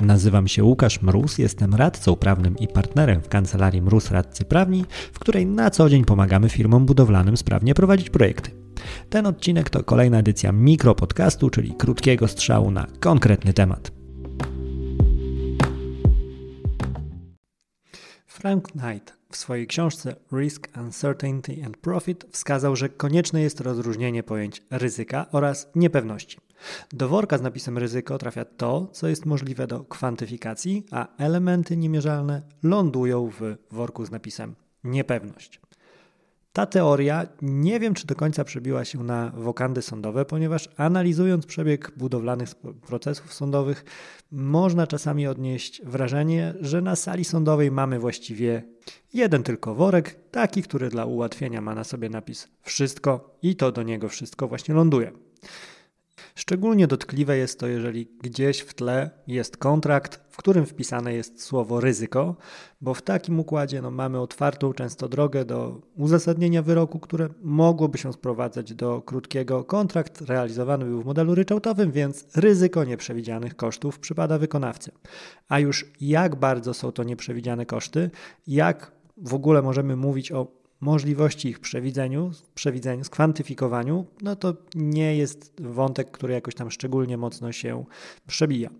Nazywam się Łukasz Mróz, jestem radcą prawnym i partnerem w kancelarii Mróz Radcy Prawni, w której na co dzień pomagamy firmom budowlanym sprawnie prowadzić projekty. Ten odcinek to kolejna edycja mikropodcastu, czyli krótkiego strzału na konkretny temat. Frank Knight w swojej książce Risk, Uncertainty and Profit wskazał, że konieczne jest rozróżnienie pojęć ryzyka oraz niepewności. Do worka z napisem ryzyko trafia to, co jest możliwe do kwantyfikacji, a elementy niemierzalne lądują w worku z napisem niepewność. Ta teoria nie wiem, czy do końca przebiła się na wokandy sądowe, ponieważ analizując przebieg budowlanych procesów sądowych, można czasami odnieść wrażenie, że na sali sądowej mamy właściwie jeden tylko worek, taki, który dla ułatwienia ma na sobie napis wszystko i to do niego wszystko właśnie ląduje. Szczególnie dotkliwe jest to, jeżeli gdzieś w tle jest kontrakt, w którym wpisane jest słowo ryzyko, bo w takim układzie no, mamy otwartą często drogę do uzasadnienia wyroku, które mogłoby się sprowadzać do krótkiego kontrakt realizowany był w modelu ryczałtowym, więc ryzyko nieprzewidzianych kosztów przypada wykonawcy. A już jak bardzo są to nieprzewidziane koszty, jak w ogóle możemy mówić o możliwości ich przewidzeniu, przewidzeniu, skwantyfikowaniu, no to nie jest wątek, który jakoś tam szczególnie mocno się przebija.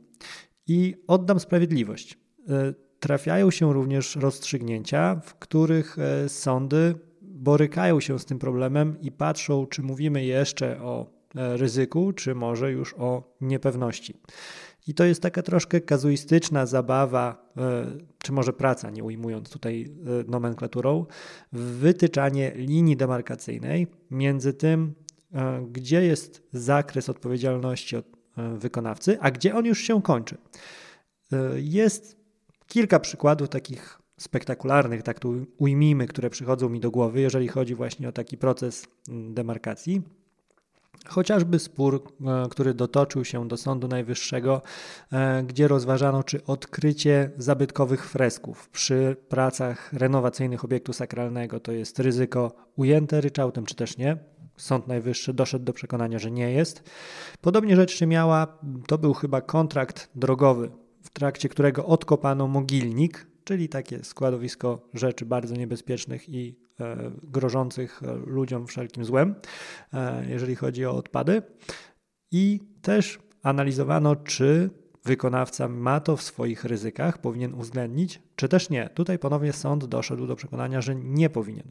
I oddam sprawiedliwość. E, trafiają się również rozstrzygnięcia, w których e, sądy borykają się z tym problemem i patrzą, czy mówimy jeszcze o e, ryzyku, czy może już o niepewności. I to jest taka troszkę kazuistyczna zabawa, e, czy może praca, nie ujmując tutaj e, nomenklaturą, wytyczanie linii demarkacyjnej między tym, e, gdzie jest zakres odpowiedzialności od wykonawcy, a gdzie on już się kończy. Jest kilka przykładów takich spektakularnych, tak tu ujmijmy, które przychodzą mi do głowy, jeżeli chodzi właśnie o taki proces demarkacji. Chociażby spór, e, który dotoczył się do Sądu Najwyższego, e, gdzie rozważano, czy odkrycie zabytkowych fresków przy pracach renowacyjnych obiektu sakralnego to jest ryzyko ujęte ryczałtem, czy też nie. Sąd Najwyższy doszedł do przekonania, że nie jest. Podobnie rzecz się miała, to był chyba kontrakt drogowy, w trakcie którego odkopano mogilnik, czyli takie składowisko rzeczy bardzo niebezpiecznych i E, grożących e, ludziom wszelkim złem, e, jeżeli chodzi o odpady. I też analizowano, czy wykonawca ma to w swoich ryzykach, powinien uwzględnić, czy też nie. Tutaj ponownie sąd doszedł do przekonania, że nie powinien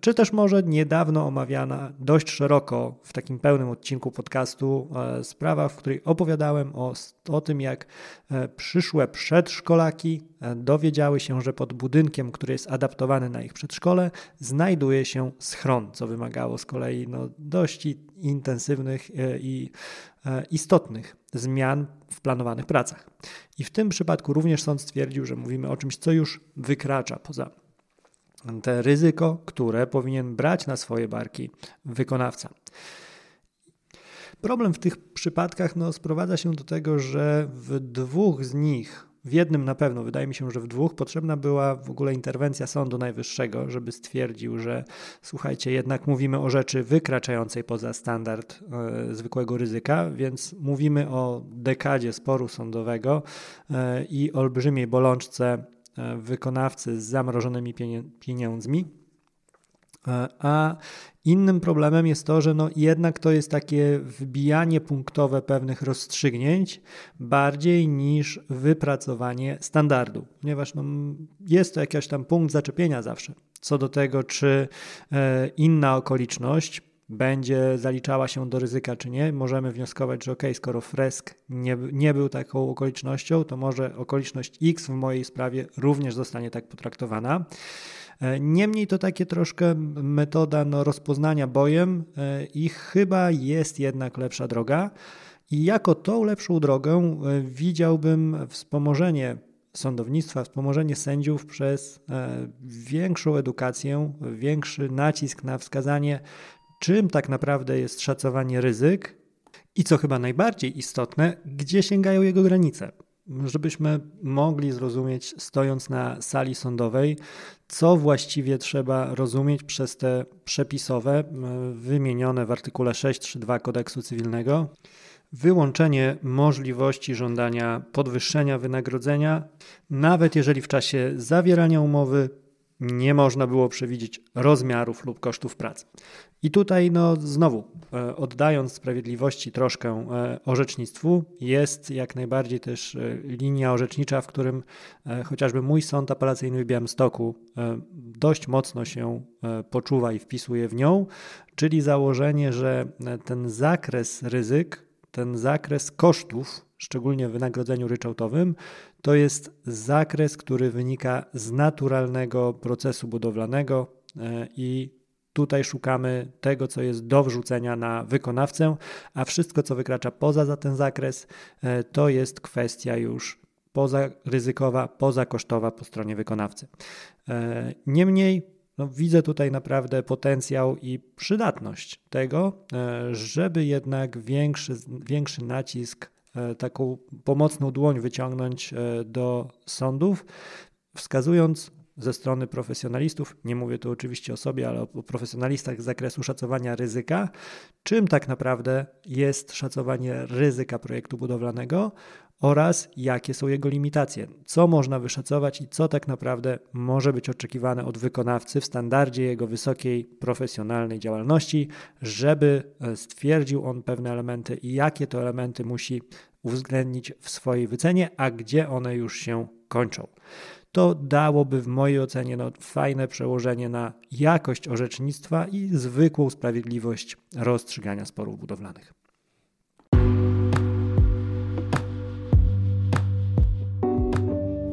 czy też może niedawno omawiana dość szeroko w takim pełnym odcinku podcastu e, sprawa, w której opowiadałem o, o tym, jak e, przyszłe przedszkolaki e, dowiedziały się, że pod budynkiem, który jest adaptowany na ich przedszkole, znajduje się schron, co wymagało z kolei no, dość intensywnych i istotnych zmian w planowanych pracach. I w tym przypadku również sąd stwierdził, że mówimy o czymś, co już wykracza poza te ryzyko, które powinien brać na swoje barki wykonawca. Problem w tych przypadkach no, sprowadza się do tego, że w dwóch z nich, w jednym na pewno, wydaje mi się, że w dwóch potrzebna była w ogóle interwencja Sądu Najwyższego, żeby stwierdził, że słuchajcie, jednak mówimy o rzeczy wykraczającej poza standard e, zwykłego ryzyka, więc mówimy o dekadzie sporu sądowego e, i olbrzymiej bolączce wykonawcy z zamrożonymi pieniędzmi. E, a innym problemem jest to, że no jednak to jest takie wbijanie punktowe pewnych rozstrzygnięć bardziej niż wypracowanie standardu, ponieważ no jest to jakiś tam punkt zaczepienia zawsze co do tego, czy e, inna okoliczność będzie zaliczała się do ryzyka, czy nie. Możemy wnioskować, że ok, skoro fresk nie, nie był taką okolicznością, to może okoliczność X w mojej sprawie również zostanie tak potraktowana. E, niemniej to takie troszkę metoda no, rozpoznania bojem e, i chyba jest jednak lepsza droga. I jako tą lepszą drogę e, widziałbym wspomożenie sądownictwa, wspomożenie sędziów przez większą edukację, większy nacisk na wskazanie, czym tak naprawdę jest szacowanie ryzyk i co chyba najbardziej istotne, gdzie sięgają jego granice żebyśmy mogli zrozumieć, stojąc na sali sądowej, co właściwie trzeba rozumieć przez te przepisowe, wymienione w artykule 632 kodeksu cywilnego. Wyłączenie możliwości żądania podwyższenia wynagrodzenia, nawet jeżeli w czasie zawierania umowy nie można było przewidzieć rozmiarów lub kosztów pracy. I tutaj, no znowu, e, oddając sprawiedliwości troszkę e, orzecznictwu, jest jak najbardziej też e, linia orzecznicza, w którym chociażby mój sąd apelacyjny w Białymstoku dość mocno się poczuwa i wpisuje w nią, czyli założenie, że ten zakres ryzyk, ten zakres kosztów, szczególnie w wynagrodzeniu ryczałtowym, to jest zakres, który wynika z naturalnego procesu budowlanego i Tutaj szukamy tego, co jest do wrzucenia na wykonawcę, a wszystko, co wykracza poza za ten zakres, e, to jest kwestia już poza ryzykowa, pozakosztowa po stronie wykonawcy. E, niemniej no, widzę tutaj naprawdę potencjał i przydatność tego, e, żeby jednak większy, większy nacisk, taką pomocną dłoń wyciągnąć do sądów, wskazując ze strony profesjonalistów, nie mówię tu oczywiście o sobie, ale o profesjonalistach z zakresu szacowania ryzyka, czym tak naprawdę jest szacowanie ryzyka projektu budowlanego oraz jakie są jego limitacje, co można wyszacować i co tak naprawdę może być oczekiwane od wykonawcy w standardzie jego wysokiej profesjonalnej działalności, żeby e, stwierdził on pewne elementy i jakie to elementy musi uwzględnić w swojej wycenie, a gdzie one już się kończą to dałoby w mojej ocenie no, fajne przełożenie na jakość orzecznictwa i zwykłą sprawiedliwość rozstrzygania sporów budowlanych.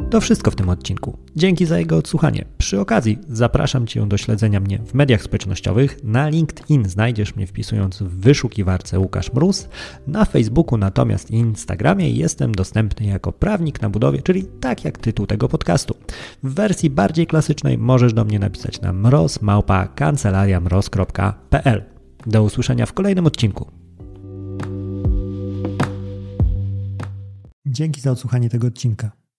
To wszystko w tym odcinku. Dzięki za jego odsłuchanie. Przy okazji zapraszam Cię do śledzenia mnie w mediach społecznościowych. Na LinkedIn znajdziesz mnie wpisując w wyszukiwarce Łukasz Mróz. Na Facebooku natomiast i Instagramie jestem dostępny jako prawnik na budowie, czyli tak jak tytuł tego podcastu. W wersji bardziej klasycznej możesz do mnie napisać na mroz.kancelariamroz.pl. Do usłyszenia w kolejnym odcinku. Dzięki za odsłuchanie tego odcinka.